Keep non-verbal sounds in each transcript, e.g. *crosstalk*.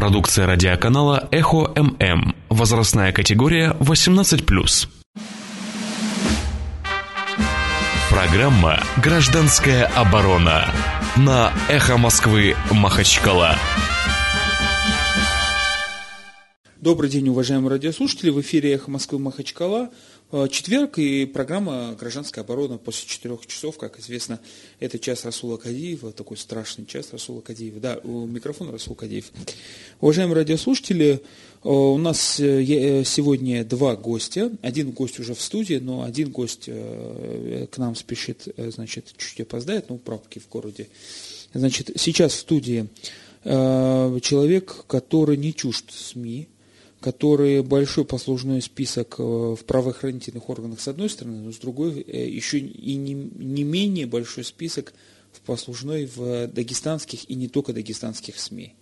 Продукция радиоканала «Эхо ММ». Возрастная категория 18+. Программа «Гражданская оборона» на «Эхо Москвы» Махачкала. Добрый день, уважаемые радиослушатели. В эфире «Эхо Москвы» Махачкала. Э, четверг и программа «Гражданская оборона» после четырех часов, как известно, это час Расула Кадиева, такой страшный час Расула Кадиева. Да, у микрофона Расул Кадиев. Уважаемые радиослушатели, э, у нас э, сегодня два гостя. Один гость уже в студии, но один гость к нам спешит, значит, чуть опоздает, ну, пробки в городе. Значит, сейчас в студии человек, который не чужд СМИ, которые большой послужной список э, в правоохранительных органах с одной стороны, но с другой э, еще и не, не менее большой список в послужной в дагестанских и не только дагестанских СМИ.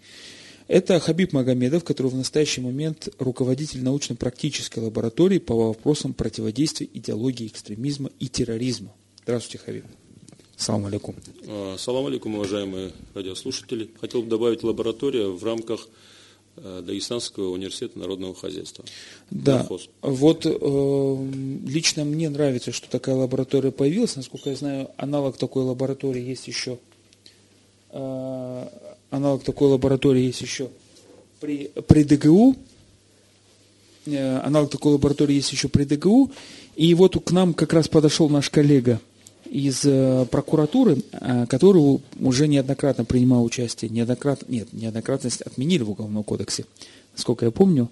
Это Хабиб Магомедов, который в настоящий момент руководитель научно-практической лаборатории по вопросам противодействия идеологии экстремизма и терроризма. Здравствуйте, Хабиб. Салам алейкум. А, салам алейкум, уважаемые радиослушатели. Хотел бы добавить лаборатория в рамках Дагестанского университета народного хозяйства. Да, Нархоз. вот э, лично мне нравится, что такая лаборатория появилась. Насколько я знаю, аналог такой лаборатории есть еще. Э, аналог такой лаборатории есть еще при, при ДГУ. Э, аналог такой лаборатории есть еще при ДГУ. И вот к нам как раз подошел наш коллега из э, прокуратуры, э, который уже неоднократно принимал участие, неоднократно, нет, неоднократность отменили в Уголовном кодексе, насколько я помню,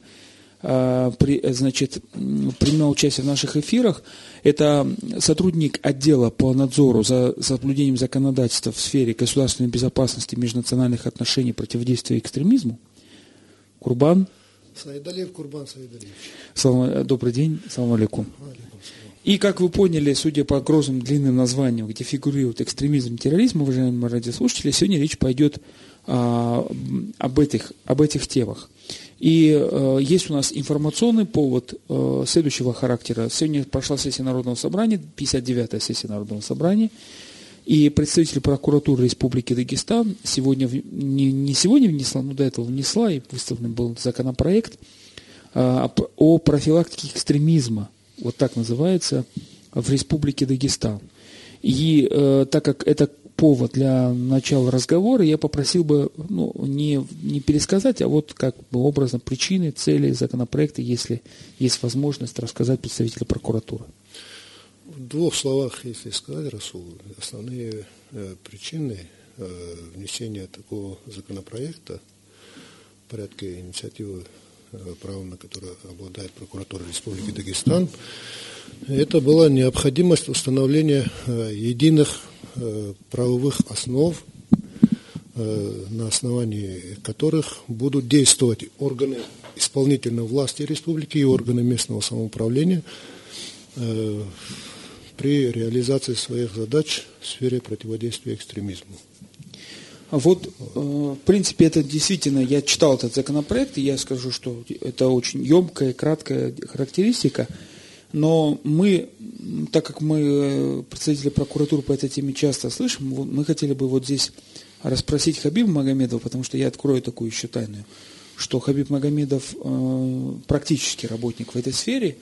э, при, значит, принимал участие в наших эфирах. Это сотрудник отдела по надзору за соблюдением законодательства в сфере государственной безопасности, межнациональных отношений, противодействия экстремизму. Курбан. Саидалиев Курбан Саидалиевич. Салам, добрый день, салам алейкум. алейкум и, как вы поняли, судя по грозным длинным названиям, где фигурирует экстремизм и терроризм, уважаемые радиослушатели, сегодня речь пойдет а, об, этих, об этих темах. И э, есть у нас информационный повод э, следующего характера. Сегодня прошла сессия Народного собрания, 59-я сессия Народного собрания, и представитель прокуратуры Республики Дагестан сегодня, не, не сегодня внесла, но до этого внесла, и выставлен был законопроект э, о профилактике экстремизма вот так называется, в Республике Дагестан. И э, так как это повод для начала разговора, я попросил бы ну, не, не пересказать, а вот как бы образом причины, цели законопроекта, если есть возможность рассказать представителю прокуратуры. В двух словах, если сказать, Расул, основные э, причины э, внесения такого законопроекта в порядке инициативы правом, на которое обладает прокуратура Республики Дагестан, это была необходимость установления э, единых э, правовых основ, на основании которых будут действовать органы исполнительной власти республики и органы местного самоуправления при реализации своих задач в сфере противодействия экстремизму. Вот, э, в принципе, это действительно, я читал этот законопроект, и я скажу, что это очень емкая, краткая характеристика, но мы, так как мы, э, представители прокуратуры по этой теме часто слышим, мы хотели бы вот здесь расспросить Хабиба Магомедова, потому что я открою такую еще тайную, что Хабиб Магомедов э, практически работник в этой сфере,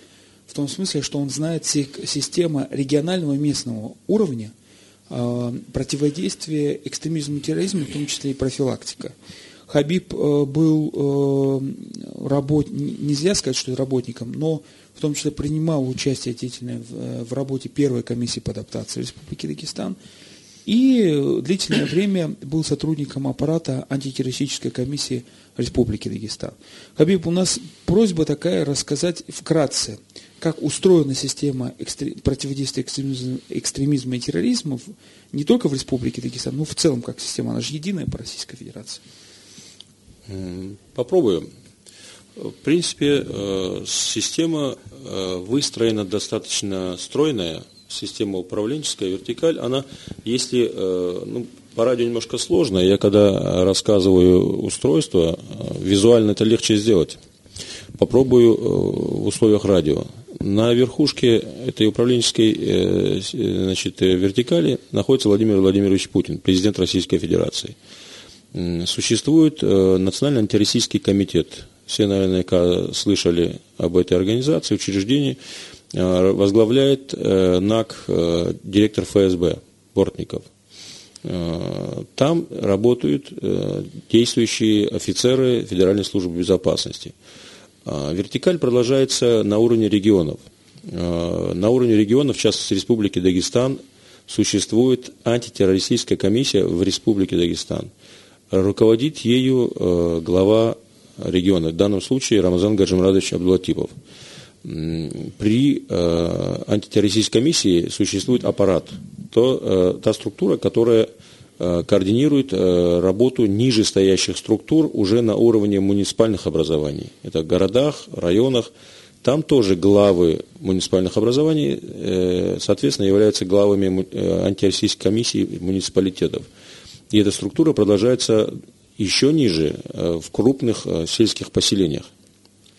в том смысле, что он знает систему регионального местного уровня – противодействие экстремизму и терроризму, в том числе и профилактика. Хабиб э, был э, работ... нельзя сказать, что работником, но в том числе принимал участие деятельное в работе первой комиссии по адаптации Республики Дагестан и длительное время был сотрудником аппарата антитеррористической комиссии Республики Дагестан. Хабиб, у нас просьба такая рассказать вкратце, как устроена система противодействия экстремизму, и терроризма не только в Республике Дагестан, но в целом как система, она же единая по Российской Федерации. Попробую. В принципе, э, система э, выстроена достаточно стройная, система управленческая, вертикаль, она, если, э, ну, по радио немножко сложно, я когда рассказываю устройство, визуально это легче сделать. Попробую в условиях радио. На верхушке этой управленческой э, значит, вертикали находится Владимир Владимирович Путин, президент Российской Федерации. Существует Национальный антироссийский комитет. Все, наверное, слышали об этой организации, учреждении. Возглавляет НАК директор ФСБ Бортников. Там работают действующие офицеры Федеральной службы безопасности. Вертикаль продолжается на уровне регионов. На уровне регионов, в частности Республики Дагестан, существует антитеррористическая комиссия в Республике Дагестан. Руководит ею э, глава региона, в данном случае Рамазан Гаджимрадович Абдулатипов. При антитеррористической комиссии существует аппарат, то, та структура, которая координирует работу ниже стоящих структур уже на уровне муниципальных образований. Это в городах, районах, там тоже главы муниципальных образований, э, соответственно, являются главами э, антироссийской комиссии муниципалитетов. И эта структура продолжается еще ниже, э, в крупных сельских поселениях.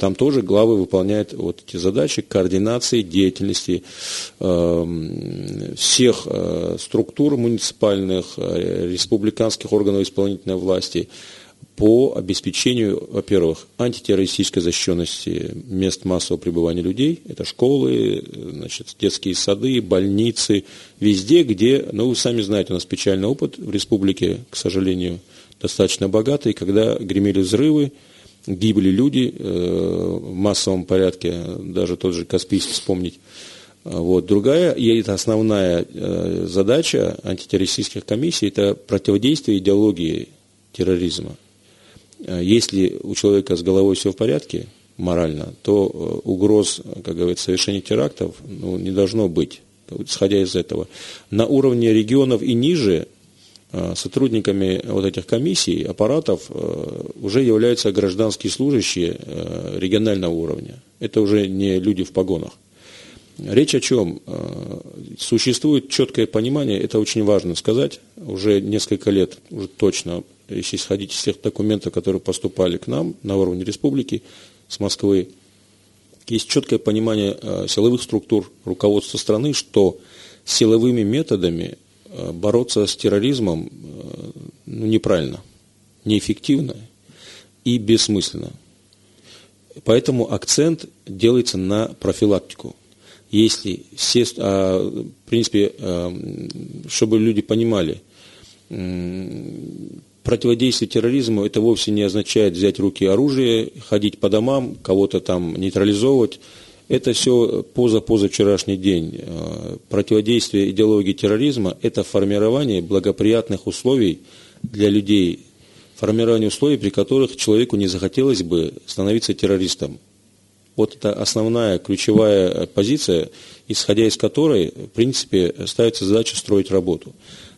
Там тоже главы выполняют вот эти задачи координации деятельности э, всех э, структур муниципальных, э, республиканских органов исполнительной власти, по обеспечению, во-первых, антитеррористической защищенности мест массового пребывания людей. Это школы, значит, детские сады, больницы, везде, где, ну, вы сами знаете, у нас печальный опыт в республике, к сожалению, достаточно богатый, когда гремели взрывы, гибли люди э, в массовом порядке, даже тот же Каспийский вспомнить. Вот. Другая, и это основная э, задача антитеррористических комиссий, это противодействие идеологии терроризма. Э, если у человека с головой все в порядке, морально, то э, угроз, как говорится, совершения терактов ну, не должно быть, исходя из этого. На уровне регионов и ниже сотрудниками вот этих комиссий, аппаратов уже являются гражданские служащие регионального уровня. Это уже не люди в погонах. Речь о чем? Существует четкое понимание, это очень важно сказать, уже несколько лет, уже точно если исходить из тех документов, которые поступали к нам на уровне республики с Москвы, есть четкое понимание э, силовых структур руководства страны, что силовыми методами э, бороться с терроризмом э, ну, неправильно, неэффективно и бессмысленно. Поэтому акцент делается на профилактику. Если все, а, в принципе, чтобы люди понимали, противодействие терроризму это вовсе не означает взять в руки оружие, ходить по домам, кого-то там нейтрализовывать. Это все поза-позавчерашний день. Э, противодействие идеологии терроризма – это формирование благоприятных условий для людей, формирование условий, при которых человеку не захотелось бы становиться террористом. Вот это основная, ключевая позиция, исходя из которой, в принципе, ставится задача строить работу.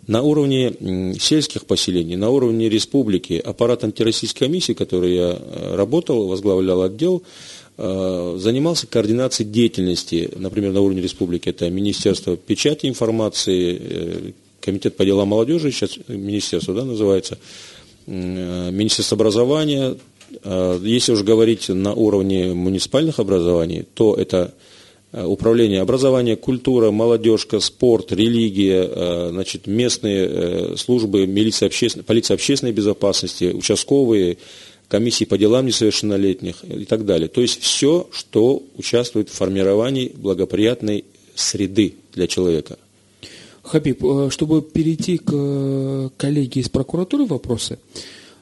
На уровне сельских поселений, на уровне республики аппарат антироссийской комиссии, который я э, работал, возглавлял отдел, э, занимался координацией деятельности, например, на уровне республики, это Министерство печати информации, э, Комитет по делам молодежи, сейчас министерство да, называется, Министерство образования. Если уже говорить на уровне муниципальных образований, то это Э, управление образования, культура, молодежка, спорт, религия, э, значит, местные э, службы, милиция, общественной, полиция общественной безопасности, участковые, комиссии по делам несовершеннолетних и так далее. То есть все, что участвует в формировании благоприятной среды для человека. Хабиб, чтобы перейти к коллеге из прокуратуры вопросы,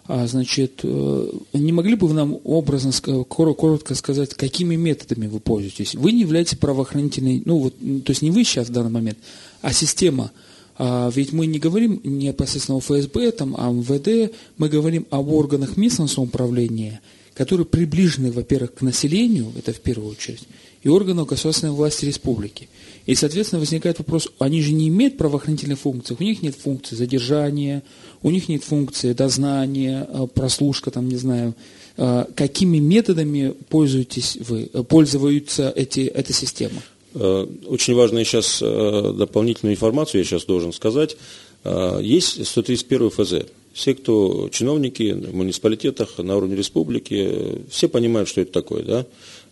а, значит, э, не могли бы вы нам образно, коротко сказать, какими методами вы пользуетесь? Вы не являетесь правоохранительной, ну вот, то есть не вы сейчас в данный момент, а система. А ведь мы не говорим непосредственно о ФСБ, там, о МВД, мы говорим об органах местного самоуправления, которые приближены, во-первых, к населению, это в первую очередь, и органов государственной власти республики. И, соответственно, возникает вопрос, они же не имеют правоохранительных функций, у них нет функции задержания, у них нет функции дознания, э, прослушка, там, не знаю, э, какими методами пользуетесь вы, э, пользуются эти, эта система? Очень важную сейчас дополнительную информацию я сейчас должен сказать. Есть 131 ФЗ. Все, кто чиновники в муниципалитетах на уровне республики, все понимают, что это такое. Да?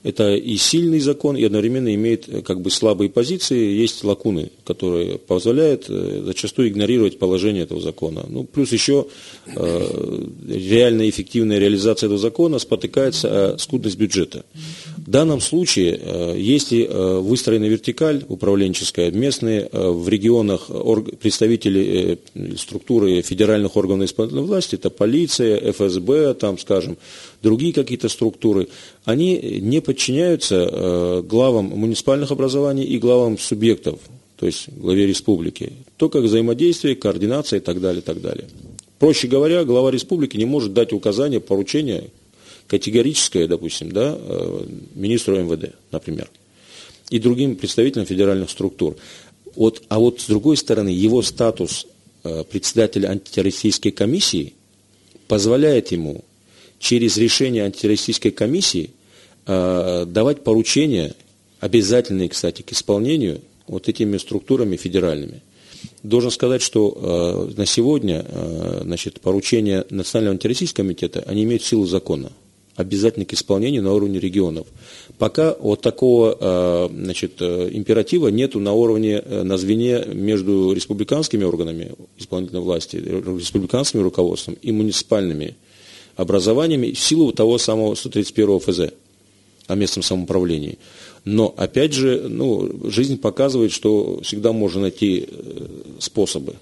Это и сильный закон, и одновременно имеет э, как бы слабые позиции, есть лакуны, которые позволяют э, зачастую игнорировать положение этого закона. Ну, плюс еще э, реальная эффективная реализация этого закона спотыкается о скудность бюджета. В данном случае, э, если э, выстроена вертикаль управленческая, местные э, в регионах орг, представители э, структуры федеральных органов исполнительной власти, это полиция, ФСБ, там, скажем, другие какие-то структуры, они не подчиняются э, главам муниципальных образований и главам субъектов, то есть главе республики. Только взаимодействие, координация и так далее, и так далее. Проще говоря, глава республики не может дать указания, поручения категорическое, допустим, да, э, министру МВД, например, и другим представителям федеральных структур. Вот, а вот с другой стороны, его статус э, председателя антитеррористической комиссии позволяет ему через решение антитеррористической комиссии э, давать поручения, обязательные, кстати, к исполнению вот этими структурами федеральными. Должен сказать, что э, на сегодня э, значит, поручения Национального антитеррористического комитета, они имеют силу закона, обязательны к исполнению на уровне регионов. Пока вот такого значит, императива нету на уровне, на звене между республиканскими органами исполнительной власти, республиканским руководством и муниципальными образованиями в силу того самого 131 ФЗ о местном самоуправлении. Но, опять же, ну, жизнь показывает, что всегда можно найти э, способы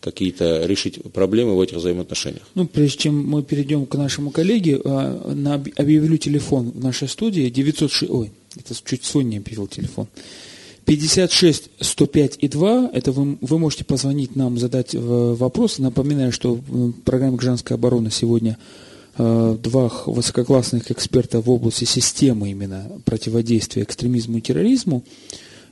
какие-то решить проблемы в этих взаимоотношениях. Ну, прежде чем мы перейдем к нашему коллеге, а, объявлю телефон в нашей студии 906... Ой, это чуть Соня объявил телефон. 56 105 и 2, это вы, вы можете позвонить нам, задать э, вопрос. Напоминаю, что в программе «Гражданская оборона» сегодня э, два высококлассных эксперта в области системы именно противодействия экстремизму и терроризму.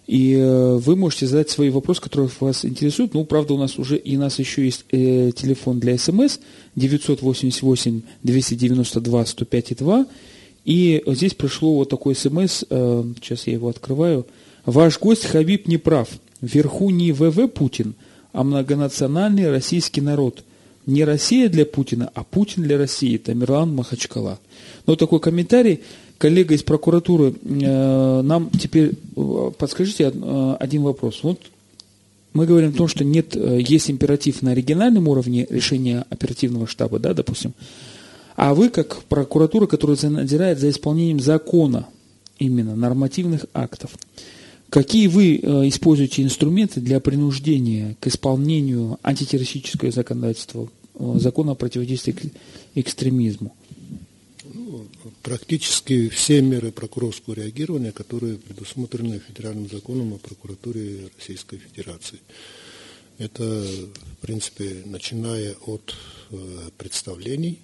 И э, вы можете задать свои вопросы, которые вас интересуют. Ну, правда, у нас уже и у нас еще есть э, телефон для СМС 988 292 105 и 2. И здесь пришло вот такой СМС, э, сейчас я его открываю – Ваш гость Хабиб не прав. Вверху не ВВ Путин, а многонациональный российский народ. Не Россия для Путина, а Путин для России. Тамерлан Махачкала. Но такой комментарий. Коллега из прокуратуры, э, нам теперь э, подскажите э, один вопрос. Вот мы говорим о том, что нет, есть императив на региональном уровне решения оперативного штаба, да, допустим. А вы, как прокуратура, которая надзирает за исполнением закона, именно нормативных актов, Какие вы э, используете инструменты для принуждения к исполнению антитеррористического законодательства, э, закона о противодействии экстремизму? Ну, практически все меры прокурорского реагирования, которые предусмотрены федеральным законом о прокуратуре Российской Федерации. Это, в принципе, начиная от э, представлений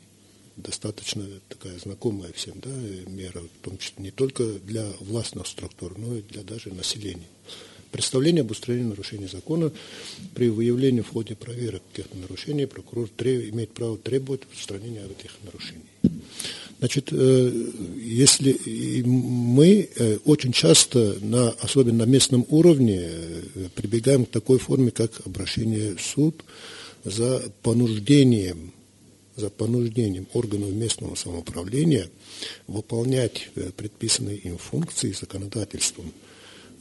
достаточно такая знакомая всем да, мера, в том числе не только для властных структур, но и для даже населения. Представление об устранении нарушений закона при выявлении в ходе проверок каких-то нарушений прокурор имеет право требовать устранения этих нарушений. Значит, э, если мы э, очень часто, на, особенно на местном уровне, э, прибегаем к такой форме, как обращение в суд за понуждением за понуждением органов местного самоуправления выполнять э, предписанные им функции законодательством,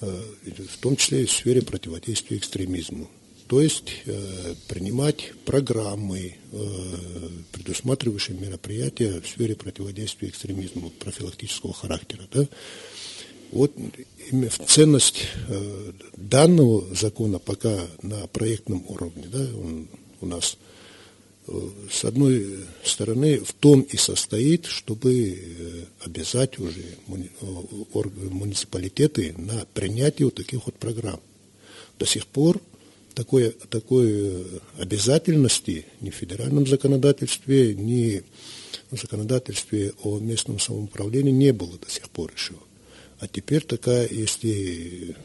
э, в том числе и в сфере противодействия экстремизму. То есть э, принимать программы, предусматривающие мероприятия в сфере противодействия экстремизму профилактического характера. Да? Вот ценность данного закона пока на проектном уровне, да, он у нас с одной стороны, в том и состоит, чтобы э, обязать уже муниципалитеты на принятие вот таких вот программ. До сих пор такой, такой э, обязательности ни в федеральном законодательстве, ни в законодательстве о местном самоуправлении не было до сих пор еще. А теперь такая, если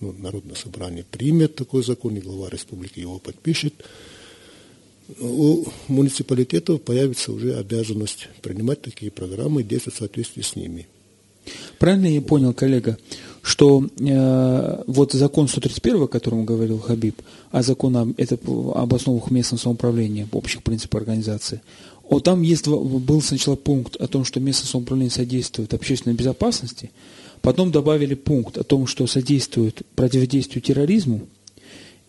ну, Народное собрание примет такой закон, и глава республики его подпишет, у муниципалитетов появится уже обязанность принимать такие программы и действовать в соответствии с ними. Правильно я понял, коллега, что э, вот закон 131, о котором говорил Хабиб, а закон об, это, об основах местного самоуправления, общих принципах организации, О, там есть, был сначала пункт о том, что местное самоуправление содействует общественной безопасности, потом добавили пункт о том, что содействует противодействию терроризму,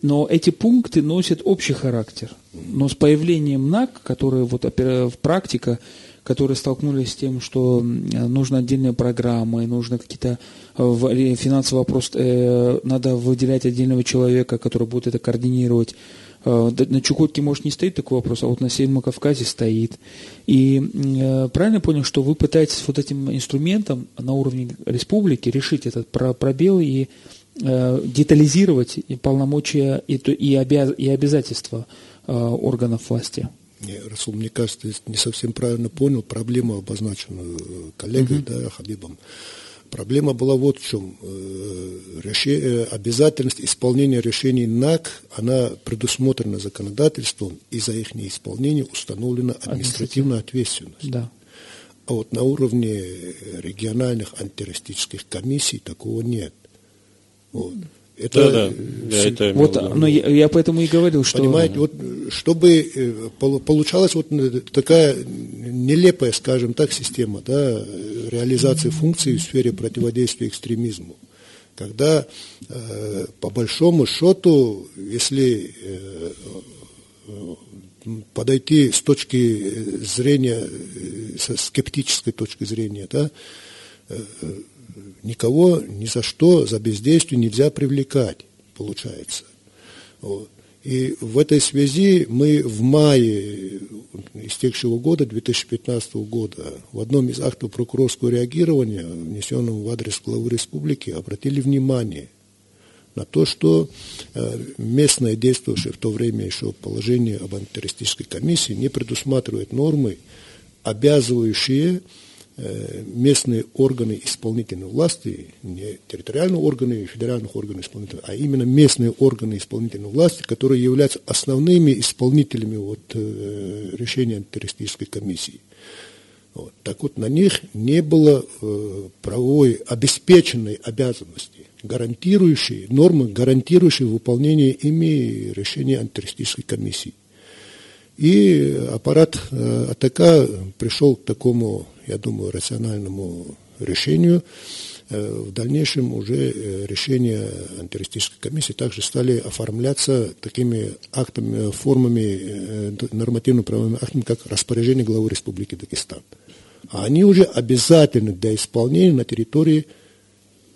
но эти пункты носят общий характер. Но с появлением НАК, которые вот практика, которые столкнулись с тем, что нужны отдельные программы, нужно какие-то э, финансовые вопросы, э, надо выделять отдельного человека, который будет это координировать. Э, на Чукотке, может, не стоит такой вопрос, а вот на Северном Кавказе стоит. И правильно понял, что вы пытаетесь вот этим инструментом на уровне республики решить этот пробел и Э, детализировать и полномочия и, и, обяз, и обязательства э, органов власти. Не, Расул, мне кажется, не совсем правильно понял проблему, обозначенную э, коллегой, uh да, Хабибом. Проблема была вот в чем. Решение, обязательность исполнения решений НАК, она предусмотрена законодательством, и за их неисполнение установлена административная ответственность. Да. А вот на уровне региональных антитеррористических комиссий такого нет. Вот. Это, да, да, это вот, но я, я поэтому и говорил, что... Понимаете, вот чтобы э, получалась вот такая нелепая, скажем так, система да, реализации функций в сфере противодействия экстремизму. Когда, э, по большому счету, если э, подойти с точки зрения, со скептической точки зрения, да, никого ни за что, за бездействие нельзя привлекать, получается. Вот. И в этой связи мы в мае истекшего года, 2015 года, в одном из актов прокурорского реагирования, внесенном в адрес главы республики, обратили внимание на то, что э, местное действующее в то время еще положение об антитеррористической комиссии не предусматривает нормы, обязывающие местные органы исполнительной власти, не территориальные органы федеральных органов исполнительной, а именно местные органы исполнительной власти, которые являются основными исполнителями вот, э, решения антитеррористической комиссии. Вот. Так вот, на них не было э, правовой обеспеченной обязанности, гарантирующей, нормы, гарантирующей выполнение ими решения антитеррористической комиссии. И аппарат э, АТК пришел к такому, я думаю, рациональному решению. Э, в дальнейшем уже э, решения антитеррористической комиссии также стали оформляться такими актами, формами, нормативно-правовыми актами, как распоряжение главы Республики Дагестан. А они уже обязательны для исполнения на территории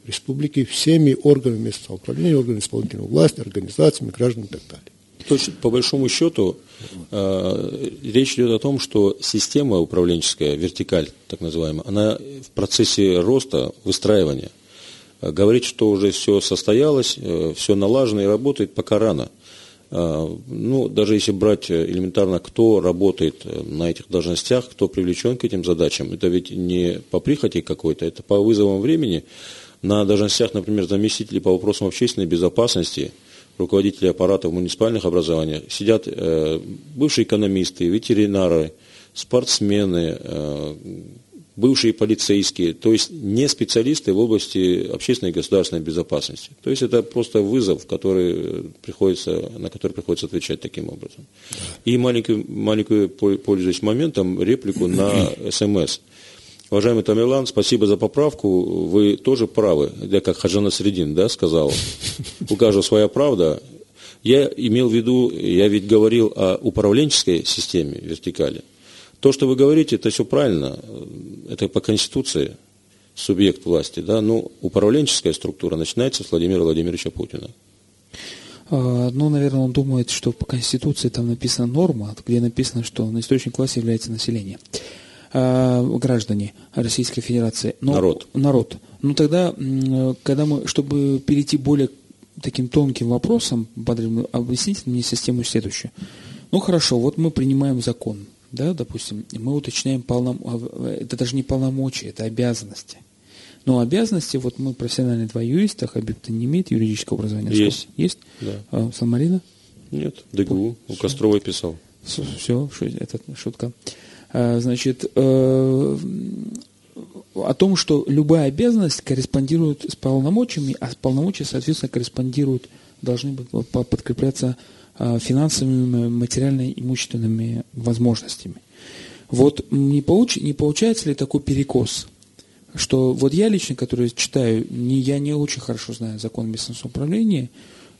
республики всеми органами местного самоуправления, органами исполнительной власти, организациями, гражданами и так далее. То есть, по большому счету, э, речь идет о том, что система управленческая, вертикаль так называемая, она в процессе роста, выстраивания. Э, говорить, что уже все состоялось, э, все налажено и работает, пока рано. Э, ну, даже если брать элементарно, кто работает на этих должностях, кто привлечен к этим задачам, это ведь не по прихоти какой-то, это по вызовам времени. На должностях, например, заместителей по вопросам общественной безопасности – руководители аппаратов муниципальных образований, сидят э, бывшие экономисты, ветеринары, спортсмены, э, бывшие полицейские, то есть не специалисты в области общественной и государственной безопасности. То есть это просто вызов, который приходится, на который приходится отвечать таким образом. И маленькую, маленькую пользуясь моментом, реплику на *clears throat* СМС. Уважаемый Тамерлан, спасибо за поправку. Вы тоже правы. Я как Хаджана Средин, да, сказал. У каждого своя правда. Я имел в виду, я ведь говорил о управленческой системе вертикали. То, что вы говорите, это все правильно. Это по Конституции субъект власти, да, но управленческая структура начинается с Владимира Владимировича Путина. А, ну, наверное, он думает, что по Конституции там написана норма, где написано, что на источник власти является население. Э, граждане Российской Федерации. Но, народ. Народ. Ну тогда, когда мы, чтобы перейти более таким тонким вопросом, объясните мне систему следующую. Ну хорошо, вот мы принимаем закон, да, допустим, мы уточняем полном... А, это даже не полномочия, это обязанности. Но обязанности, вот мы профессиональные два юриста, Хабиб-то не имеет юридического образования. Есть. Есть? Да. А, Сан-Марина? Нет, ДГУ, у Кострова писал. Все, это шутка. Э, значит, э, о том, что любая обязанность корреспондирует с полномочиями, а полномочия, соответственно, корреспондируют, должны подкрепляться э, финансовыми, материально-имущественными возможностями. Вот не, получ, не получается ли такой перекос, что вот я лично, который читаю, не, я не очень хорошо знаю закон местного самоуправления,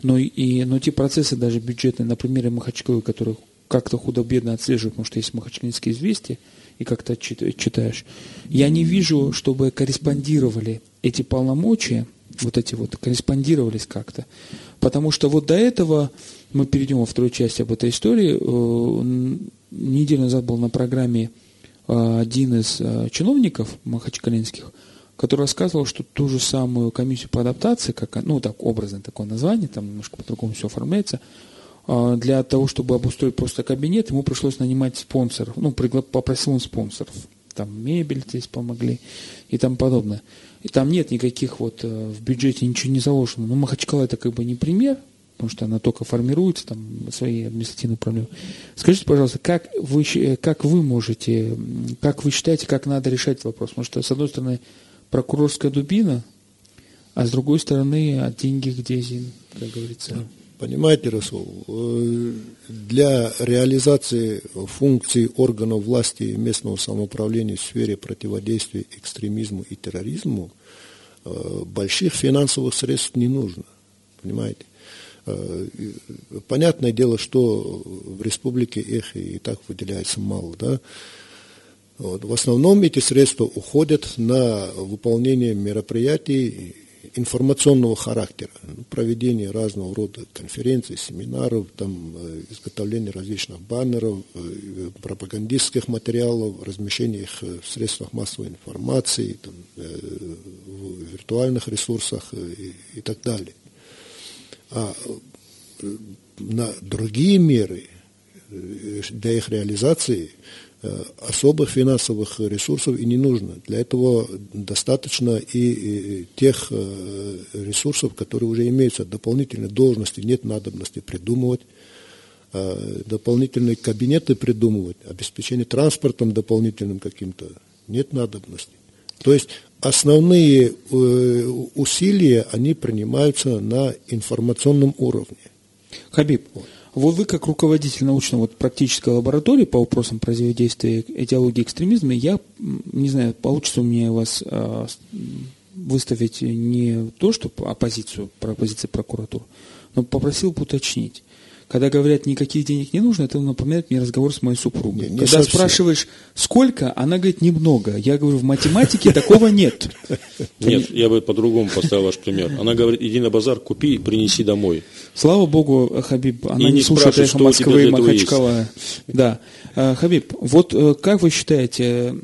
но, и, но те процессы даже бюджетные, на примере Махачкалы, которые как-то худо-бедно отслеживают, потому что есть махачкалинские известия, и как-то читаешь, я не вижу, чтобы корреспондировали эти полномочия, вот эти вот, корреспондировались как-то. Потому что вот до этого, мы перейдем во вторую часть об этой истории, э, неделю назад был на программе э, один из э, чиновников махачкалинских, который рассказывал, что ту же самую комиссию по адаптации, как, ну, так, образное такое название, там немножко по-другому все оформляется, для того, чтобы обустроить просто кабинет, ему пришлось нанимать спонсоров, ну, попросил он спонсоров, там мебель здесь помогли и тому подобное. И там нет никаких вот э, в бюджете ничего не заложено. Но Махачкала это как бы не пример, потому что она только формируется, там свои административные проблемы. Скажите, пожалуйста, как вы, э, как вы можете, как вы считаете, как надо решать вопрос? Потому что, с одной стороны, прокурорская дубина, а с другой стороны, от деньги где зин, как говорится. Понимаете, Расул, э, для реализации функций органов власти и местного самоуправления в сфере противодействия экстремизму и терроризму э, больших финансовых средств не нужно. Понимаете? Э, понятное дело, что в республике Эхи и так выделяется мало, да? Вот. В основном эти средства уходят на выполнение мероприятий информационного характера, ну, проведение разного рода конференций, семинаров, там, э, изготовление различных баннеров, э, пропагандистских материалов, размещение их в средствах массовой информации, там, э, в виртуальных ресурсах и, и так далее. А на другие меры для их реализации – Э, особых финансовых ресурсов и не нужно. Для этого достаточно и, тех э, ресурсов, которые уже имеются. Дополнительные должности нет надобности придумывать, э, дополнительные кабинеты придумывать, обеспечение транспортом дополнительным каким-то нет надобности. То есть основные усилия, они принимаются на информационном уровне. Хабиб, вот. Вы, как руководитель научно-практической лаборатории по вопросам противодействия идеологии экстремизма, я не знаю, получится у меня вас а, выставить не то, что оппозицию, про оппозицию прокуратуры, но попросил бы уточнить. Когда говорят, никаких денег не нужно, это напоминает мне разговор с моей супругой. Не, не Когда совсем. спрашиваешь, сколько, она говорит, немного. Я говорю, в математике такого нет. *laughs* Нет, я бы по-другому поставил ваш пример. Она говорит, иди на базар, купи и принеси домой. Слава Богу, Хабиб, она не, слушает эхо Москвы и Махачкала. Да. А, Хабиб, вот э, как вы считаете,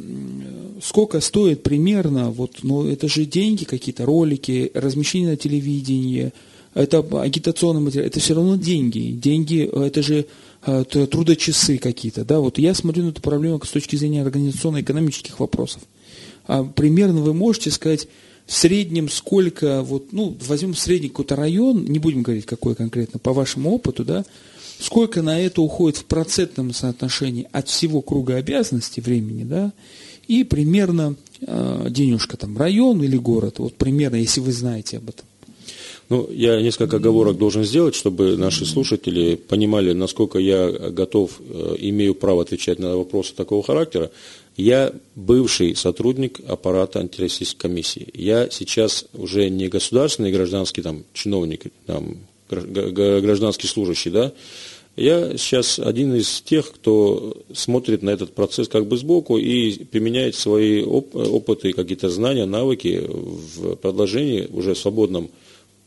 сколько стоит примерно, вот, ну, это же деньги какие-то, ролики, размещение на телевидении, это агитационный материал, это все равно деньги. Деньги, это же э, трудочасы какие-то, да, вот я смотрю на эту проблему с точки зрения организационно-экономических вопросов. А примерно вы можете сказать, в среднем сколько, вот, ну, возьмем средний какой-то район, не будем говорить, какой конкретно, по вашему опыту, да, сколько на это уходит в процентном соотношении от всего круга обязанностей времени, да, и примерно э, денежка там, район или город, вот примерно, если вы знаете об этом. Ну, я несколько оговорок должен сделать, чтобы наши слушатели понимали, насколько я готов, э, имею право отвечать на вопросы такого характера. Я бывший сотрудник аппарата антитеррористической комиссии. Я сейчас уже не государственный гражданский там, чиновник, там, гражданский служащий, да, я сейчас один из тех, кто смотрит на этот процесс как бы сбоку и применяет свои оп- опыты, какие-то знания, навыки в продолжении уже свободном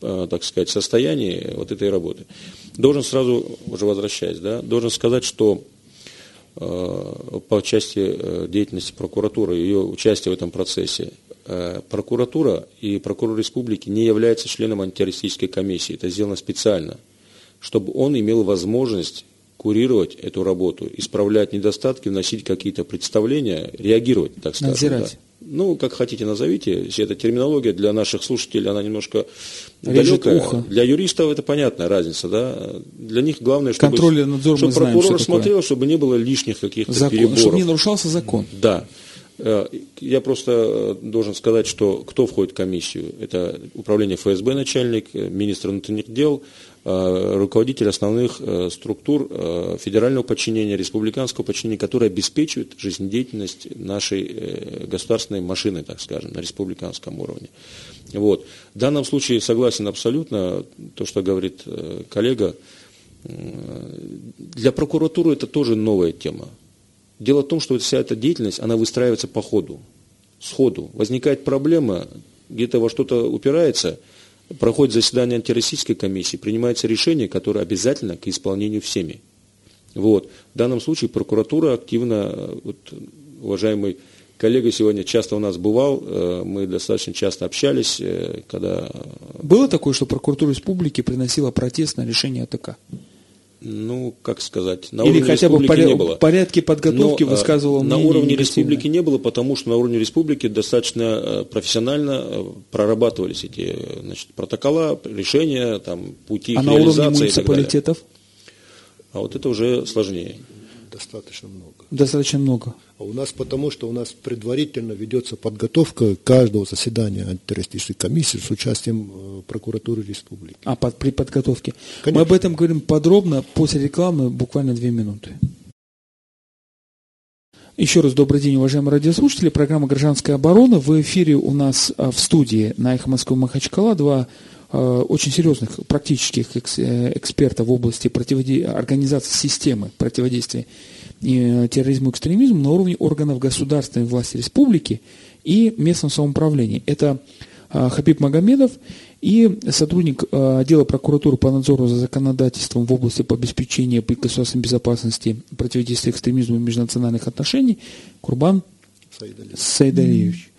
так сказать, состоянии вот этой работы. Должен сразу, уже возвращаясь, да, должен сказать, что э, по части э, деятельности прокуратуры, ее участия в этом процессе, прокуратура и прокурор республики не является членом антитеррористической комиссии. Это сделано специально, чтобы он имел возможность курировать эту работу, исправлять недостатки, вносить какие-то представления, реагировать, так сказать. Надзирать. Да ну, как хотите назовите, эта терминология для наших слушателей, она немножко Режет далекая. Ухо. Для юристов это понятная разница, да. Для них главное, чтобы, Контроль надзор чтобы прокурор знаем, смотрел, чтобы не было лишних каких-то закон, переборов. Чтобы не нарушался закон. Да. Э, я просто э, должен сказать, что кто входит в комиссию. Это управление ФСБ начальник, э, министр внутренних дел, руководитель основных структур федерального подчинения, республиканского подчинения, которые обеспечивают жизнедеятельность нашей государственной машины, так скажем, на республиканском уровне. Вот. В данном случае согласен абсолютно то, что говорит коллега. Для прокуратуры это тоже новая тема. Дело в том, что вся эта деятельность, она выстраивается по ходу, сходу. Возникает проблема, где-то во что-то упирается, проходит заседание антироссийской комиссии, принимается решение, которое обязательно к исполнению всеми. Вот. В данном случае прокуратура активно, вот, уважаемый коллега сегодня часто у нас бывал, э, мы достаточно часто общались, э, когда... Было такое, что прокуратура республики приносила протест на решение АТК? Ну, как сказать, на Или уровне хотя бы республики не было. порядке подготовки Но, высказывал На уровне республики не было, потому что на уровне республики достаточно э, профессионально э, прорабатывались эти значит, протокола, решения, там, пути А их на уровне реализации и так далее. муниципалитетов А вот это уже сложнее. Достаточно много. Достаточно много. А у нас потому, что у нас предварительно ведется подготовка каждого заседания антитеррористической комиссии с участием э, прокуратуры республики. А под, при подготовке. Мы Конечно. об этом говорим подробно после рекламы, буквально две минуты. Еще раз добрый день, уважаемые радиослушатели. Программа «Гражданская оборона». В эфире у нас а, в студии на «Эхо Москвы» Махачкала два а, очень серьезных практических э, эксперта в области противоде- организации системы противодействия терроризму и экстремизму на уровне органов государственной власти республики и местного самоуправления. Это а, Хабиб Магомедов и сотрудник а, отдела прокуратуры по надзору за законодательством в области по обеспечению государственной безопасности, противодействия экстремизму и межнациональных отношений Курбан. Сайдалиевич.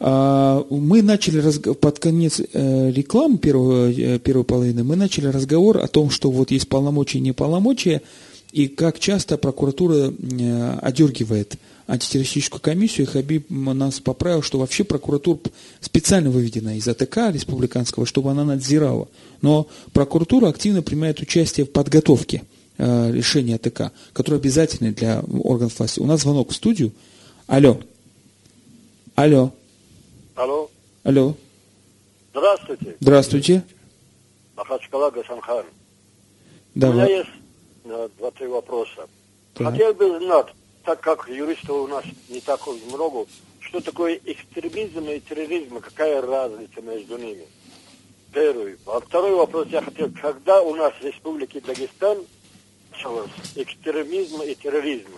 А, Мы начали под конец э, рекламы первого, э, первой половины, мы начали разговор о том, что вот есть полномочия и неполномочия, и как часто прокуратура э, одергивает антитеррористическую комиссию, и Хабиб нас поправил, что вообще прокуратура специально выведена из АТК республиканского, чтобы она надзирала. Но прокуратура активно принимает участие в подготовке э, решения АТК, которое обязательно для органов власти. У нас звонок в студию. Алло. Алло. Алло, Алло. здравствуйте, Здравствуйте. Махачкала Гасанхан. Да, У меня есть два-три вопроса. Так. Хотел бы знать, так как юристов у нас не так уж много, что такое экстремизм и терроризм, какая разница между ними? Первый. А второй вопрос я хотел, когда у нас в Республике Дагестан началось экстремизм и терроризм?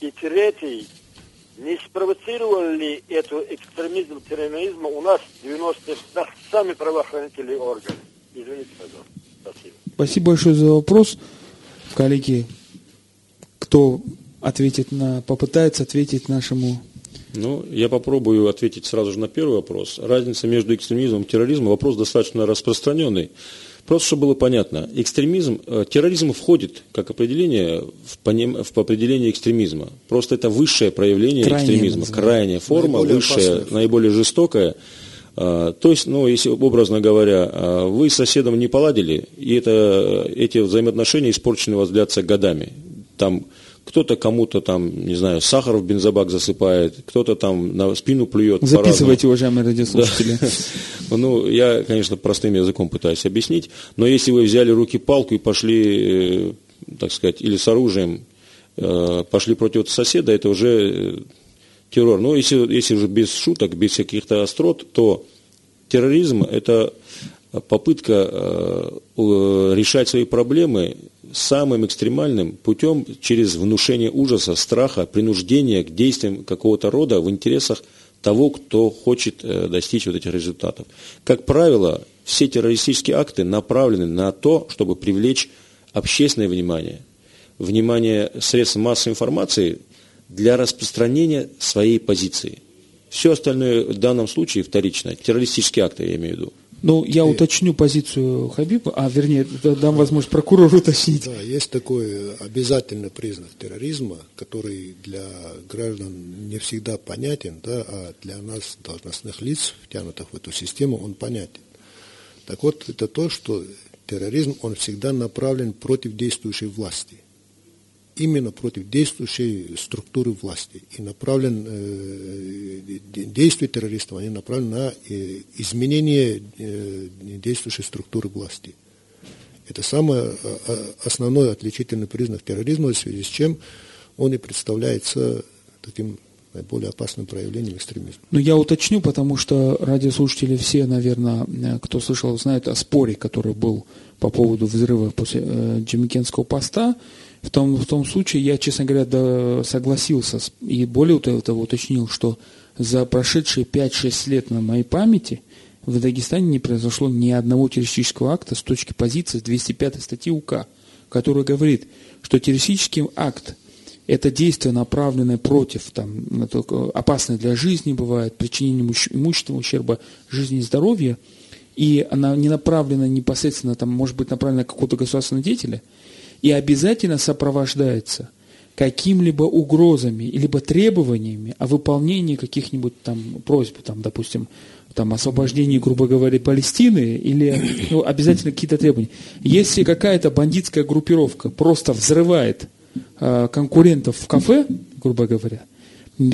И третий, не спровоцировал ли эту экстремизм, терроризм у нас в 90-х годах сами правоохранительные органы? Извините, пожалуйста. Спасибо. Спасибо большое за вопрос. Коллеги, кто ответит на, попытается ответить нашему Ну, я попробую ответить сразу же на первый вопрос. Разница между экстремизмом и терроризмом вопрос достаточно распространенный. Просто чтобы было понятно, экстремизм, э, терроризм входит как определение в, поним- в определение экстремизма. Просто это высшее проявление Крайнее экстремизма, называется. крайняя форма, Наиболее высшая, опасная. наиболее жестокая. А, То есть, ну, если образно говоря, а, вы с соседом не поладили, и это, эти взаимоотношения испорчены у вас длятся годами. Там кто-то кому-то там, не знаю, сахар в бензобак засыпает, кто-то там на спину плюет. Записывайте, уважаемые радиослушатели. *laughs* Ну, я, конечно, простым языком пытаюсь объяснить, но если вы взяли руки палку и пошли, э, так сказать, или с оружием, э, пошли против соседа, это уже э, террор. Но если, если уже без шуток, без каких-то острот, то терроризм – это попытка э, решать свои проблемы самым экстремальным путем через внушение ужаса, страха, принуждения к действиям какого-то рода в интересах того, кто хочет э, достичь вот этих результатов. Как правило, все террористические акты направлены на то, чтобы привлечь общественное внимание, внимание средств массовой информации для распространения своей позиции. Все остальное в данном случае вторично. Террористические акты, я имею в виду. Ну, я уточню позицию Хабиба, а вернее, да- дам возможность прокурору *laughs* уточнить. Да, есть такой обязательный признак терроризма, который для граждан не всегда понятен, да, а для нас, должностных лиц, втянутых в эту систему, он понятен. Так вот, это то, что терроризм, он всегда направлен против действующей власти. Именно против действующей структуры власти. И направлен, э, действия террористов, они направлены на э, изменение э, действующей структуры власти. Это самый э, основной отличительный признак терроризма, в связи с чем он и представляется таким наиболее опасным проявлением экстремизма. Ну, я уточню, потому что радиослушатели все, наверное, э, кто слышал, знают о споре, который был по поводу взрыва после э, Джемикенского поста. В том, в том случае я, честно говоря, да, согласился и более того уточнил, что за прошедшие 5-6 лет на моей памяти в Дагестане не произошло ни одного террористического акта с точки позиции 205 статьи УК, которая говорит, что террористический акт – это действие, направленное против, там, опасное для жизни бывает, причинение имущественного ущерба жизни и здоровью, и она не направлена непосредственно, там, может быть направлена на какого-то государственного деятеля, и обязательно сопровождается какими-либо угрозами, либо требованиями о выполнении каких-нибудь там просьб, там, допустим, там, освобождении, грубо говоря, Палестины, или ну, обязательно какие-то требования. Если какая-то бандитская группировка просто взрывает э, конкурентов в кафе, грубо говоря,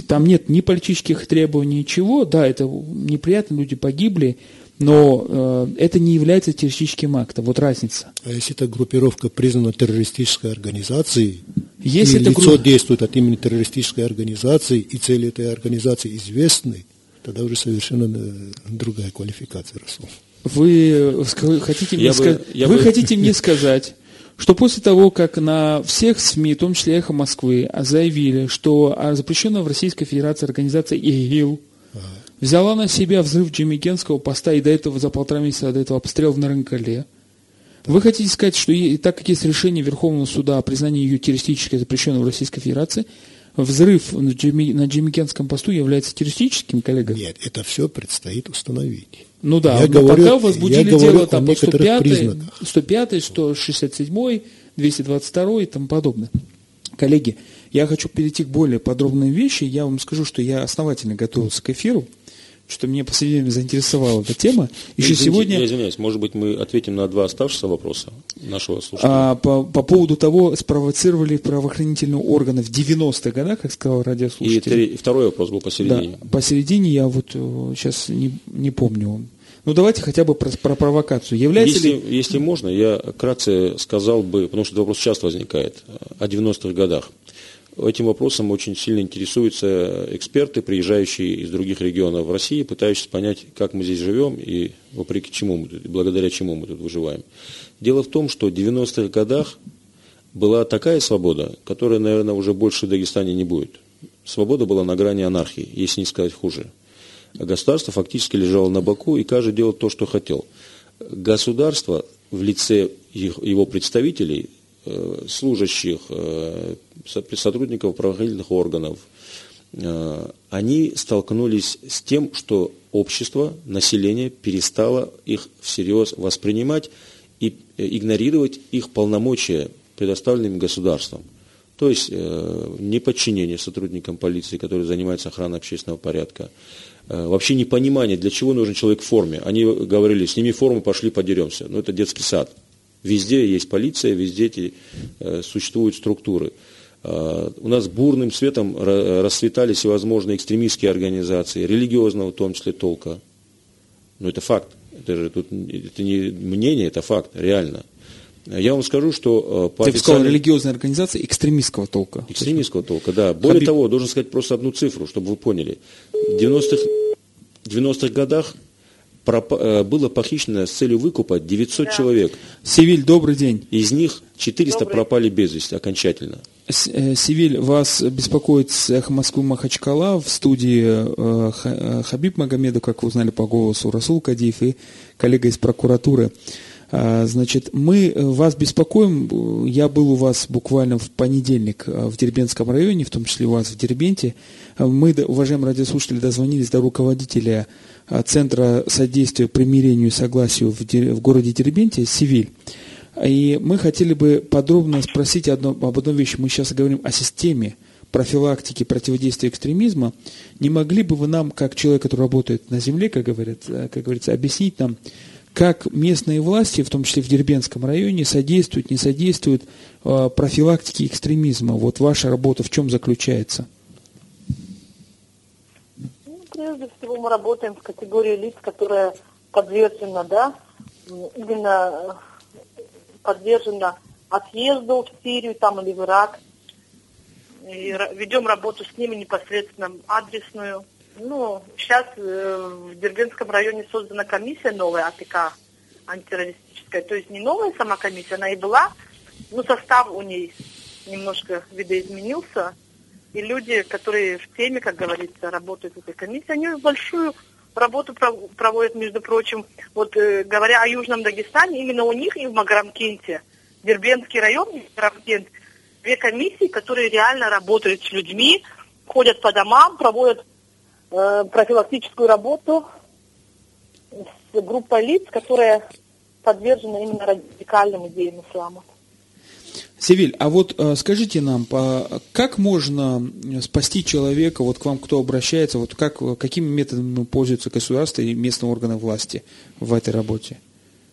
там нет ни политических требований, ничего, да, это неприятно, люди погибли, но э, это не является террористическим актом. Вот разница. А если эта группировка признана террористической организацией, если и лицо групп... действует от имени террористической организации, и цели этой организации известны, тогда уже совершенно э, другая квалификация, Расул. Вы хотите мне, ска... бы, вы бы... хотите мне *laughs* сказать, что после того, как на всех СМИ, в том числе «Эхо Москвы», заявили, что запрещенная в Российской Федерации организация ИГИЛ взяла на себя взрыв Джемигенского поста и до этого, за полтора месяца до этого обстрел в Нарынкале, вы хотите сказать, что и, так как есть решение Верховного суда о признании ее террористической запрещенной в Российской Федерации, взрыв на, Джеми, на Джемикенском посту является террористическим, коллега? Нет, это все предстоит установить. Ну да, я говорю, пока возбудили дело там по 105, 105, 167, 222 и тому подобное. Коллеги, я хочу перейти к более подробной вещи. Я вам скажу, что я основательно готовился к эфиру что меня последнее заинтересовала эта тема. Еще Извините, сегодня... Я извиняюсь, может быть, мы ответим на два оставшихся вопроса нашего слушателя. А, по, по поводу того, спровоцировали правоохранительные органы в 90-х годах, как сказал радиослушатель. И, и второй вопрос был посередине. Да, посередине я вот сейчас э, не, не помню. Ну, давайте хотя бы про, про провокацию. Является если, ли... если можно, я кратко сказал бы, потому что этот вопрос часто возникает, о 90-х годах. Этим вопросом очень сильно интересуются эксперты, приезжающие из других регионов России, пытающиеся понять, как мы здесь живем и вопреки чему мы тут, благодаря чему мы тут выживаем. Дело в том, что в 90-х годах была такая свобода, которая, наверное, уже больше в Дагестане не будет. Свобода была на грани анархии, если не сказать хуже. Государство фактически лежало на боку, и каждый делал то, что хотел. Государство в лице его представителей служащих, э, сотрудников правоохранительных органов, э, они столкнулись с тем, что общество, население перестало их всерьез воспринимать и игнорировать их полномочия, предоставленными государством. То есть неподчинение сотрудникам полиции, которые занимаются охраной общественного порядка, вообще непонимание, для чего нужен человек в форме. Они говорили, сними форму, пошли подеремся. Но ну, это детский сад. Везде есть полиция, везде эти, э, существуют структуры. Э, у нас бурным светом расцветали всевозможные экстремистские организации, религиозного в том числе толка. Но это факт. Это же тут это не мнение, это факт, реально. Я вам скажу, что э, по Ты официальной... сказал религиозная организация экстремистского толка. Экстремистского толка, да. Более Хабиб... того, должен сказать просто одну цифру, чтобы вы поняли. В 90-х 90 годах было похищено с целью выкупа 900 да. человек. Сивиль, добрый день. Из них 400 добрый. пропали без вести окончательно. Э, Сивиль, вас беспокоит с эхо Москвы Махачкала в студии э, Хабиб Магомедов, как вы узнали по голосу, Расул Кадиев и коллега из прокуратуры. А, значит, мы вас беспокоим. Я был у вас буквально в понедельник в Дербенском районе, в том числе у вас в Дербенте. Мы, уважаемые радиослушатели, дозвонились до руководителя Центра содействия примирению и согласию в, в городе Дербенте, Севиль. И мы хотели бы подробно спросить одно, об одной вещи. Мы сейчас говорим о системе профилактики противодействия экстремизма. Не могли бы вы нам, как человек, который работает на земле, как, говорят, как говорится, объяснить нам, как местные власти, в том числе в Дербенском районе, содействуют, не содействуют э, профилактике экстремизма? Вот ваша работа в чем заключается? Прежде всего мы работаем в категории лиц, которая подвержена, да, именно подвержена отъезду в Сирию там или в Ирак. И ведем работу с ними непосредственно адресную. Ну, сейчас э, в Дербенском районе создана комиссия новая, АТК, антитеррористическая. То есть не новая сама комиссия, она и была, но состав у ней немножко видоизменился. И люди, которые в теме, как говорится, работают в этой комиссии, они большую работу проводят, между прочим. Вот э, говоря о Южном Дагестане, именно у них и в Магарамкенте, Дербенский район, Магарамкент, две комиссии, которые реально работают с людьми, ходят по домам, проводят профилактическую работу с группой лиц, которая подвержена именно радикальным идеям ислама. Севиль, а вот э, скажите нам, как можно спасти человека, вот к вам кто обращается, вот как, какими методами пользуются государство и местные органы власти в этой работе?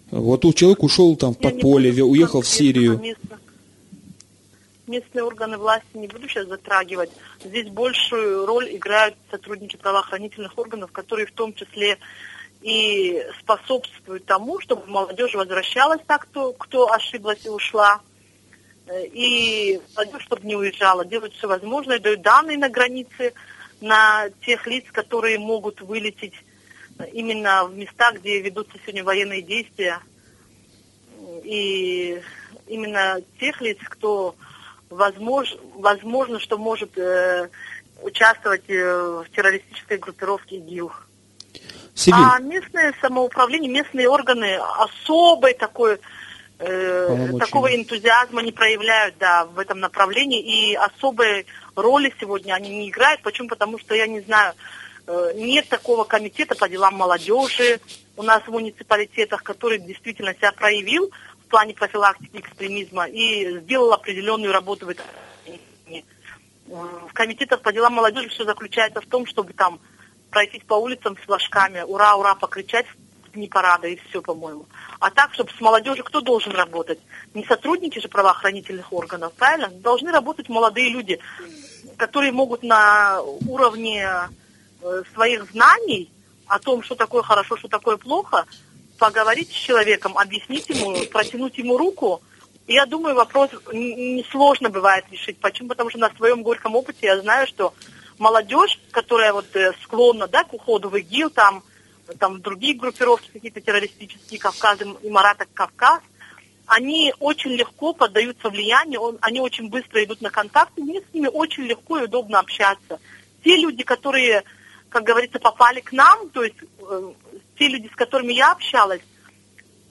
Вот у человека ушел там в подполье, уехал в Сирию. Местные органы власти не буду сейчас затрагивать. Здесь большую роль играют сотрудники правоохранительных органов, которые в том числе и способствуют тому, чтобы молодежь возвращалась так, кто, кто ошиблась и ушла, и молодежь, чтобы не уезжала, делают все возможное, дают данные на границе на тех лиц, которые могут вылететь именно в места, где ведутся сегодня военные действия. И именно тех лиц, кто возможно, возможно что может э, участвовать э, в террористической группировке ИГИЛ. Сибирь. А местное самоуправление, местные органы особой такой э, такого энтузиазма не проявляют, да, в этом направлении. И особой роли сегодня они не играют. Почему? Потому что, я не знаю, э, нет такого комитета по делам молодежи у нас в муниципалитетах, который действительно себя проявил в плане профилактики экстремизма и сделал определенную работу в этом. В комитетах по делам молодежи все заключается в том, чтобы там пройтись по улицам с флажками, ура, ура, покричать дни парада и все, по-моему. А так, чтобы с молодежью кто должен работать? Не сотрудники же правоохранительных органов, правильно? Должны работать молодые люди, которые могут на уровне э, своих знаний о том, что такое хорошо, что такое плохо, поговорить с человеком, объяснить ему, протянуть ему руку. И я думаю, вопрос несложно бывает решить. Почему? Потому что на своем горьком опыте я знаю, что молодежь, которая вот э, склонна да, к уходу в ИГИЛ, там, там другие группировки какие-то террористические, Кавказ, Имарата, Кавказ, они очень легко поддаются влиянию, он, они очень быстро идут на контакты, мне с ними очень легко и удобно общаться. Те люди, которые, как говорится, попали к нам, то есть э, те люди, с которыми я общалась,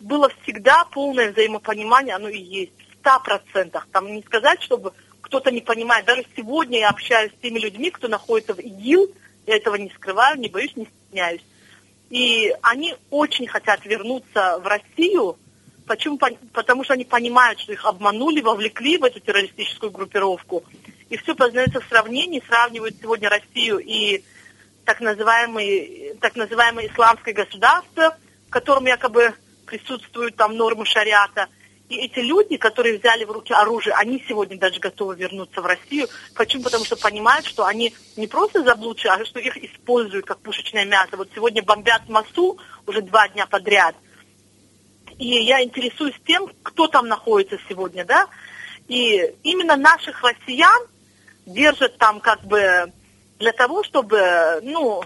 было всегда полное взаимопонимание, оно и есть, в ста процентах. Там не сказать, чтобы кто-то не понимает. Даже сегодня я общаюсь с теми людьми, кто находится в ИГИЛ, я этого не скрываю, не боюсь, не стесняюсь. И они очень хотят вернуться в Россию. Почему? Потому что они понимают, что их обманули, вовлекли в эту террористическую группировку. И все познается в сравнении, сравнивают сегодня Россию и так называемое, так называемое исламское государство, в котором якобы присутствуют там нормы шариата – и эти люди, которые взяли в руки оружие, они сегодня даже готовы вернуться в Россию. Почему? Потому что понимают, что они не просто заблудшие, а что их используют как пушечное мясо. Вот сегодня бомбят Масу уже два дня подряд. И я интересуюсь тем, кто там находится сегодня, да. И именно наших россиян держат там как бы для того, чтобы, ну,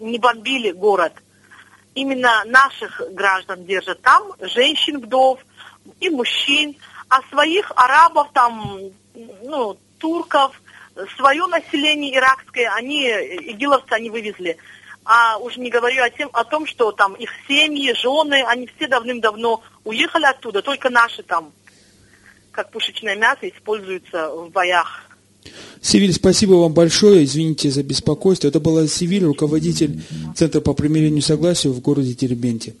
не бомбили город. Именно наших граждан держат там, женщин, вдов – и мужчин, а своих арабов, там, ну, турков, свое население иракское, они, игиловцы, они вывезли. А уже не говорю о, тем, о том, что там их семьи, жены, они все давным-давно уехали оттуда, только наши там, как пушечное мясо, используются в боях. Сивиль, спасибо вам большое, извините за беспокойство. Это была Сивиль, руководитель Центра по примирению и согласию в городе Теребенте.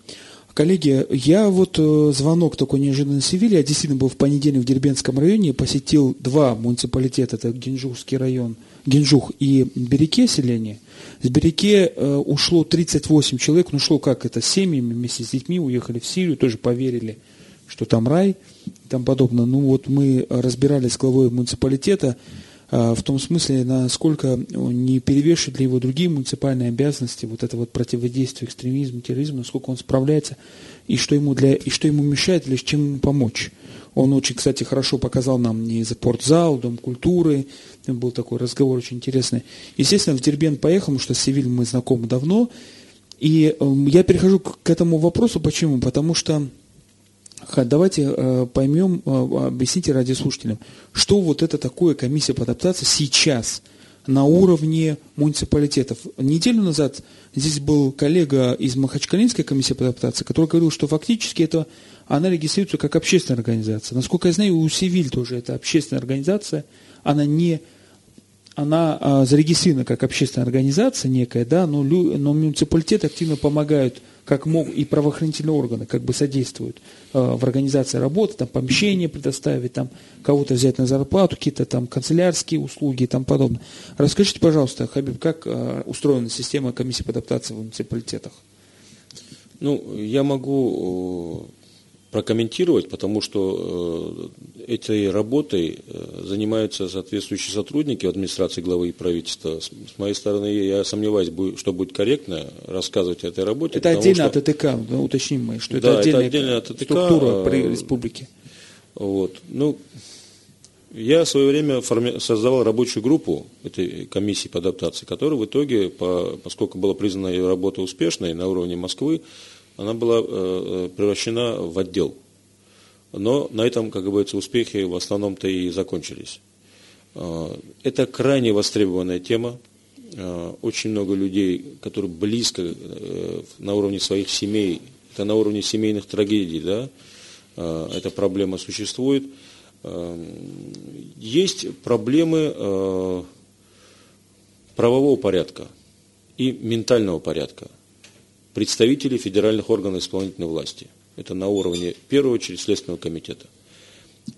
Коллеги, я вот э, звонок такой неожиданный Севилье. Я действительно был в понедельник в Дербенском районе, посетил два муниципалитета, это Генжухский район, Генжух и Береке селение. С Береке э, ушло 38 человек, ну шло как это, с семьями вместе с детьми уехали в Сирию, тоже поверили, что там рай и тому подобное. Ну вот мы разбирались с главой муниципалитета, в том смысле, насколько не перевешивает ли его другие муниципальные обязанности, вот это вот противодействие экстремизму, терроризму, насколько он справляется, и что ему, для, и что ему мешает, с чем ему помочь. Он очень, кстати, хорошо показал нам за спортзал, Дом культуры, там был такой разговор очень интересный. Естественно, в Дербент поехал, потому что с Севиль мы знакомы давно, и эм, я перехожу к этому вопросу, почему? Потому что Давайте э, поймем, э, объясните радиослушателям, что вот это такое комиссия по адаптации сейчас на уровне муниципалитетов. Неделю назад здесь был коллега из Махачкалинской комиссии по адаптации, который говорил, что фактически это она регистрируется как общественная организация. Насколько я знаю, у Севиль тоже это общественная организация, она не она а, зарегистрирована как общественная организация некая, да, но, но муниципалитеты активно помогают как мог, и правоохранительные органы как бы содействуют э, в организации работы, там помещение предоставить, там кого-то взять на зарплату, какие-то там канцелярские услуги и тому подобное. Расскажите, пожалуйста, Хабиб, как э, устроена система комиссии по адаптации в муниципалитетах? Ну, я могу прокомментировать, потому что э, этой работой э, занимаются соответствующие сотрудники администрации главы и правительства. С, моей стороны, я сомневаюсь, что будет корректно рассказывать о этой работе. Это отдельно что... от ТТК, да, уточним мы, что да, это отдельная это отдельно от ТТК, структура при республике. Вот. Ну, я в свое время форми... создавал рабочую группу этой комиссии по адаптации, которая в итоге, по... поскольку была признана ее работа успешной на уровне Москвы, она была э, э, превращена в отдел. Но на этом, как говорится, успехи в основном-то и закончились. Э, это крайне востребованная тема. Очень много людей, которые близко на уровне своих семей, это на уровне семейных трагедий, да, эта проблема существует. Есть проблемы правового порядка и ментального порядка – представителей федеральных органов исполнительной власти. Это на уровне, в первую очередь, Следственного комитета.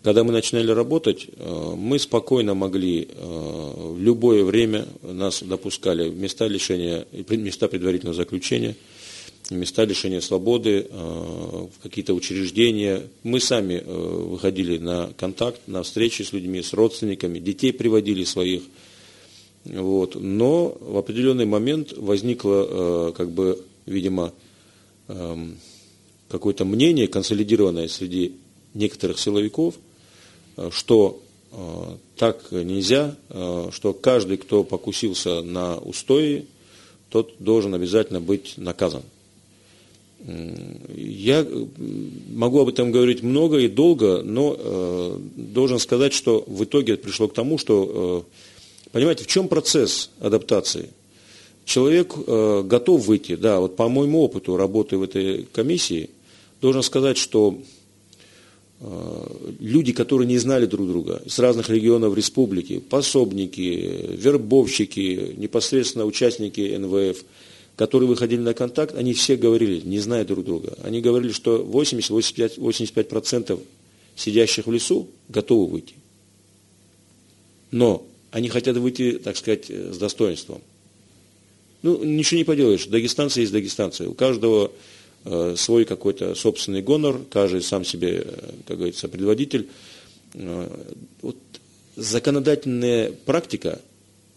Когда мы начинали работать, э, мы спокойно могли э, в любое время, нас допускали в места лишения, места предварительного заключения, места лишения свободы, э, в какие-то учреждения. Мы сами выходили на контакт, на встречи с людьми, с родственниками, детей приводили своих. Вот. Но в определенный момент возникла как бы видимо, эм, какое-то мнение, консолидированное среди некоторых силовиков, э, что э, так нельзя, э, что каждый, кто покусился на устои, тот должен обязательно быть наказан. Я могу об этом говорить много и долго, но должен сказать, что в итоге пришло к тому, что, понимаете, в чем процесс адаптации – человек э, готов выйти. Да, вот по моему опыту работы в этой комиссии, должен сказать, что э, люди, которые не знали друг друга, с разных регионов республики, пособники, вербовщики, непосредственно участники НВФ, которые выходили на контакт, они все говорили, не зная друг друга. Они говорили, что 80-85% сидящих в лесу готовы выйти. Но они хотят выйти, так сказать, с достоинством. Ну, ничего не поделаешь, дагестанцы есть дагестанцы. У каждого э, свой какой-то собственный гонор, каждый сам себе, э, как говорится, предводитель. Э, вот законодательная практика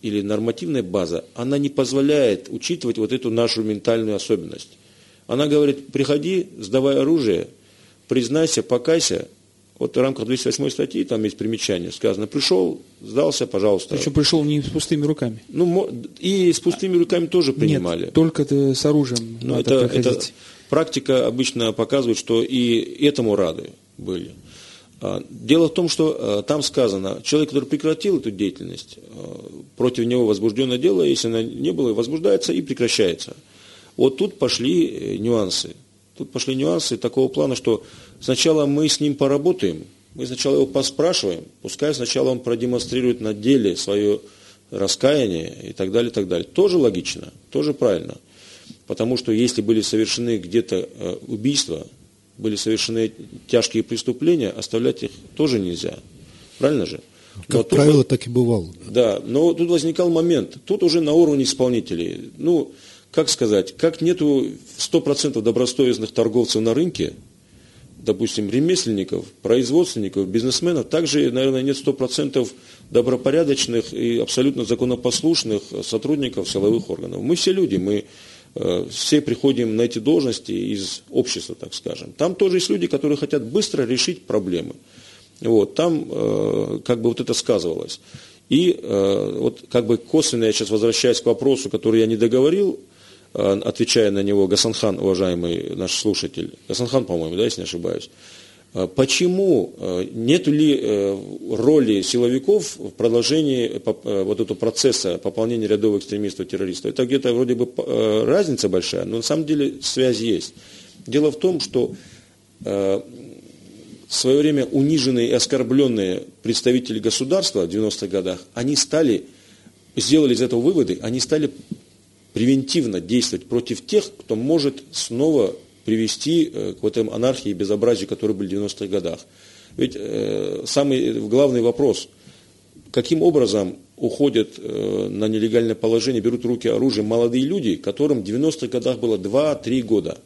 или нормативная база, она не позволяет учитывать вот эту нашу ментальную особенность. Она говорит, приходи, сдавай оружие, признайся, покайся, вот в рамках 208 статьи, там есть примечание, сказано, пришел, сдался, пожалуйста. Причем пришел не с пустыми руками. Ну, и с пустыми руками тоже принимали. Нет, только с оружием Но надо это, это практика обычно показывает, что и этому рады были. А, дело в том, что а, там сказано, человек, который прекратил эту деятельность, а, против него возбуждено дело, если она не было, возбуждается и прекращается. Вот тут пошли э, нюансы. Тут пошли нюансы такого плана, что сначала мы с ним поработаем, мы сначала его поспрашиваем, пускай сначала он продемонстрирует на деле свое раскаяние и так далее, и так далее. Тоже логично, тоже правильно. Потому что если были совершены где-то э, убийства, были совершены тяжкие преступления, оставлять их тоже нельзя. Правильно же? Как но правило, тут, так и бывало. Да, но тут возникал момент, тут уже на уровне исполнителей. Ну, как сказать, как нету 100% добросовестных торговцев на рынке, допустим, ремесленников, производственников, бизнесменов, также, наверное, нет 100% добропорядочных и абсолютно законопослушных сотрудников силовых органов. Мы все люди, мы э, все приходим на эти должности из общества, так скажем. Там тоже есть люди, которые хотят быстро решить проблемы. Вот, там э, как бы вот это сказывалось. И э, вот как бы косвенно я сейчас возвращаюсь к вопросу, который я не договорил, отвечая на него, Гасанхан, уважаемый наш слушатель, Гасанхан, по-моему, да, если не ошибаюсь, э, почему, э, нет ли э, роли силовиков в продолжении э, вот этого процесса пополнения рядов экстремистов, террористов? Это где-то вроде бы э, разница большая, но на самом деле связь есть. Дело в том, что э, в свое время униженные и оскорбленные представители государства в 90-х годах, они стали, сделали из этого выводы, они стали превентивно действовать против тех, кто может снова привести э, к вот этой анархии и безобразию, которые были в 90-х годах. Ведь э, самый главный вопрос, каким образом уходят э, на нелегальное положение, берут руки оружие молодые люди, которым в 90-х годах было 2-3 года.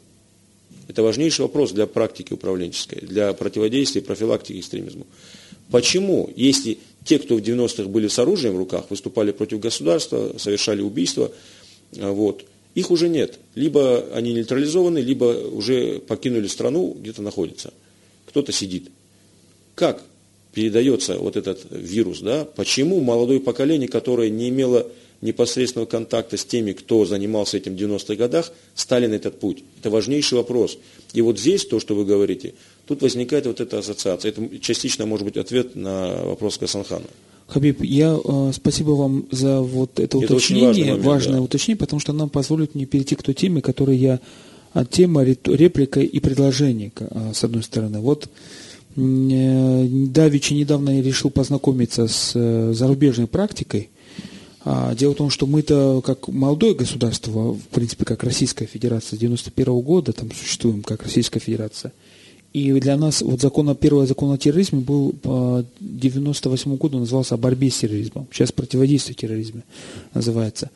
Это важнейший вопрос для практики управленческой, для противодействия профилактики экстремизму. Почему, если те, кто в 90-х были с оружием в руках, выступали против государства, совершали убийства, вот, их уже нет. Либо они нейтрализованы, либо уже покинули страну, где-то находятся. Кто-то сидит. Как передается вот этот вирус, да? Почему молодое поколение, которое не имело непосредственного контакта с теми, кто занимался этим в 90-х годах, стали на этот путь. Это важнейший вопрос. И вот здесь, то, что вы говорите, тут возникает вот эта ассоциация. Это частично может быть ответ на вопрос Касанхана. Хабиб, я э, спасибо вам за вот это, это уточнение, важный момент, важное да. уточнение, потому что нам позволит мне перейти к той теме, которой я тема реплика и предложение, э, с одной стороны. Вот э, Давичи недавно я решил познакомиться с э, зарубежной практикой, а, дело в том, что мы-то как молодое государство, в принципе, как Российская Федерация с 91 года, там существуем как Российская Федерация. И для нас вот закон, первый закон о терроризме был по 98 году назывался о борьбе с терроризмом. Сейчас противодействие терроризму называется.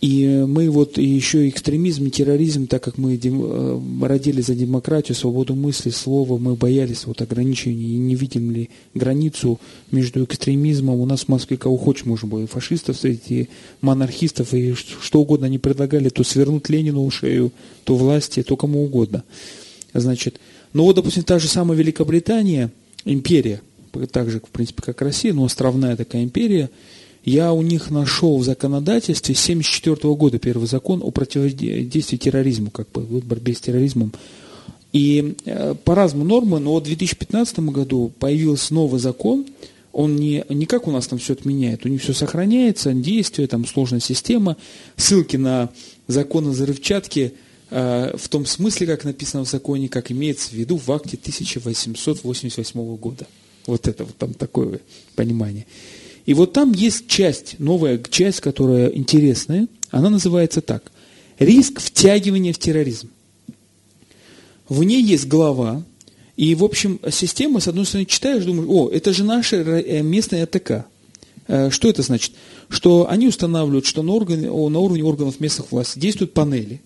И мы вот и еще экстремизм и терроризм, так как мы э, родили за демократию, свободу мысли, слова, мы боялись вот ограничений и не видим ли границу между экстремизмом. У нас в Москве кого хочешь можно было, и фашистов среди монархистов, и что угодно они предлагали, то свернуть Ленину шею, то власти, то кому угодно. Значит, ну вот, допустим, та же самая Великобритания, империя, так же, в принципе, как Россия, но островная такая империя – я у них нашел в законодательстве 1974 года первый закон о противодействии терроризму, как бы борьбе с терроризмом. И э, по-разному нормы, но в 2015 году появился новый закон, он не, не как у нас там все отменяет, у них все сохраняется, действие, там сложная система, ссылки на закон о взрывчатке э, в том смысле, как написано в законе, как имеется в виду в акте 1888 года. Вот это вот там такое понимание. И вот там есть часть, новая часть, которая интересная. Она называется так. Риск втягивания в терроризм. В ней есть глава, и, в общем, система, с одной стороны, читаешь, думаешь, о, это же наша э, местная АТК. Э, что это значит? Что они устанавливают, что на, органе, на уровне органов местных властей действуют панели.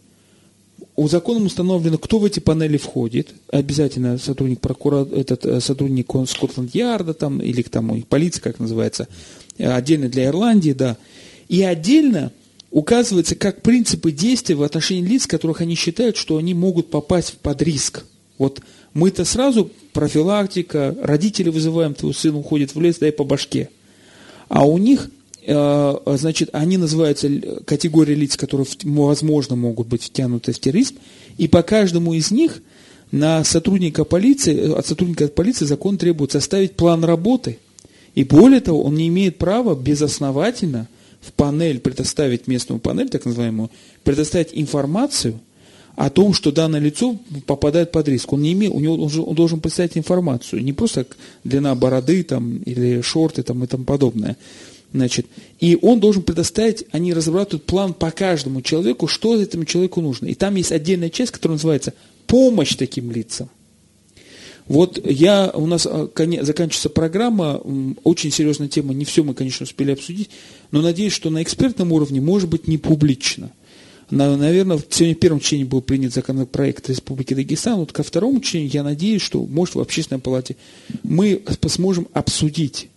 У законом установлено, кто в эти панели входит. Обязательно сотрудник прокура, этот э, сотрудник Скотланд-Ярда там, или там полиция, как называется, э, отдельно для Ирландии, да. И отдельно указывается, как принципы действия в отношении лиц, которых они считают, что они могут попасть под риск. Вот мы-то сразу профилактика, родители вызываем, твой сын уходит в лес, дай по башке. А у них значит, они называются категории лиц, которые, возможно, могут быть втянуты в терроризм, и по каждому из них на сотрудника полиции, э, от сотрудника полиции закон требует составить план работы, и более того, он не имеет права безосновательно в панель предоставить местную панель, так называемую, предоставить информацию о том, что данное лицо попадает под риск. Он не имеет, у него он, же, он должен представить информацию, не просто длина бороды там, или шорты там, и тому подобное. Значит, и он должен предоставить, они разрабатывают план по каждому человеку, что этому человеку нужно. И там есть отдельная часть, которая называется «Помощь таким лицам». Вот я, у нас а, заканчивается программа, очень серьезная тема, не все мы, конечно, успели обсудить, но надеюсь, что на экспертном уровне, может быть, не публично. Наверное, сегодня в первом чтении был принят законопроект Республики Дагестан, вот ко второму чтению я надеюсь, что, может, в общественной палате мы сможем обсудить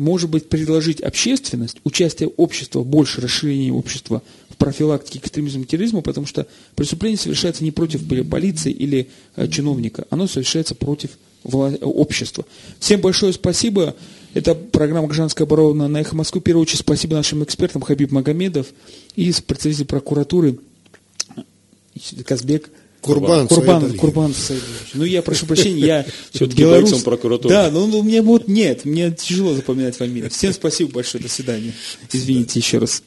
может быть, предложить общественность, участие общества, больше расширение общества в профилактике экстремизма и терроризма, потому что преступление совершается не против полиции или э, чиновника, оно совершается против общества. Всем большое спасибо. Это программа «Гражданская оборона» на «Эхо Москвы». В первую очередь спасибо нашим экспертам Хабиб Магомедов и представитель прокуратуры Казбек Курбан, Курбан, Курбан Саидович. Ну, я прошу прощения, я *laughs* все-таки белорус. прокуратуры. Да, но у меня вот нет, мне тяжело запоминать фамилию. Всем спасибо большое, до свидания. Извините еще раз.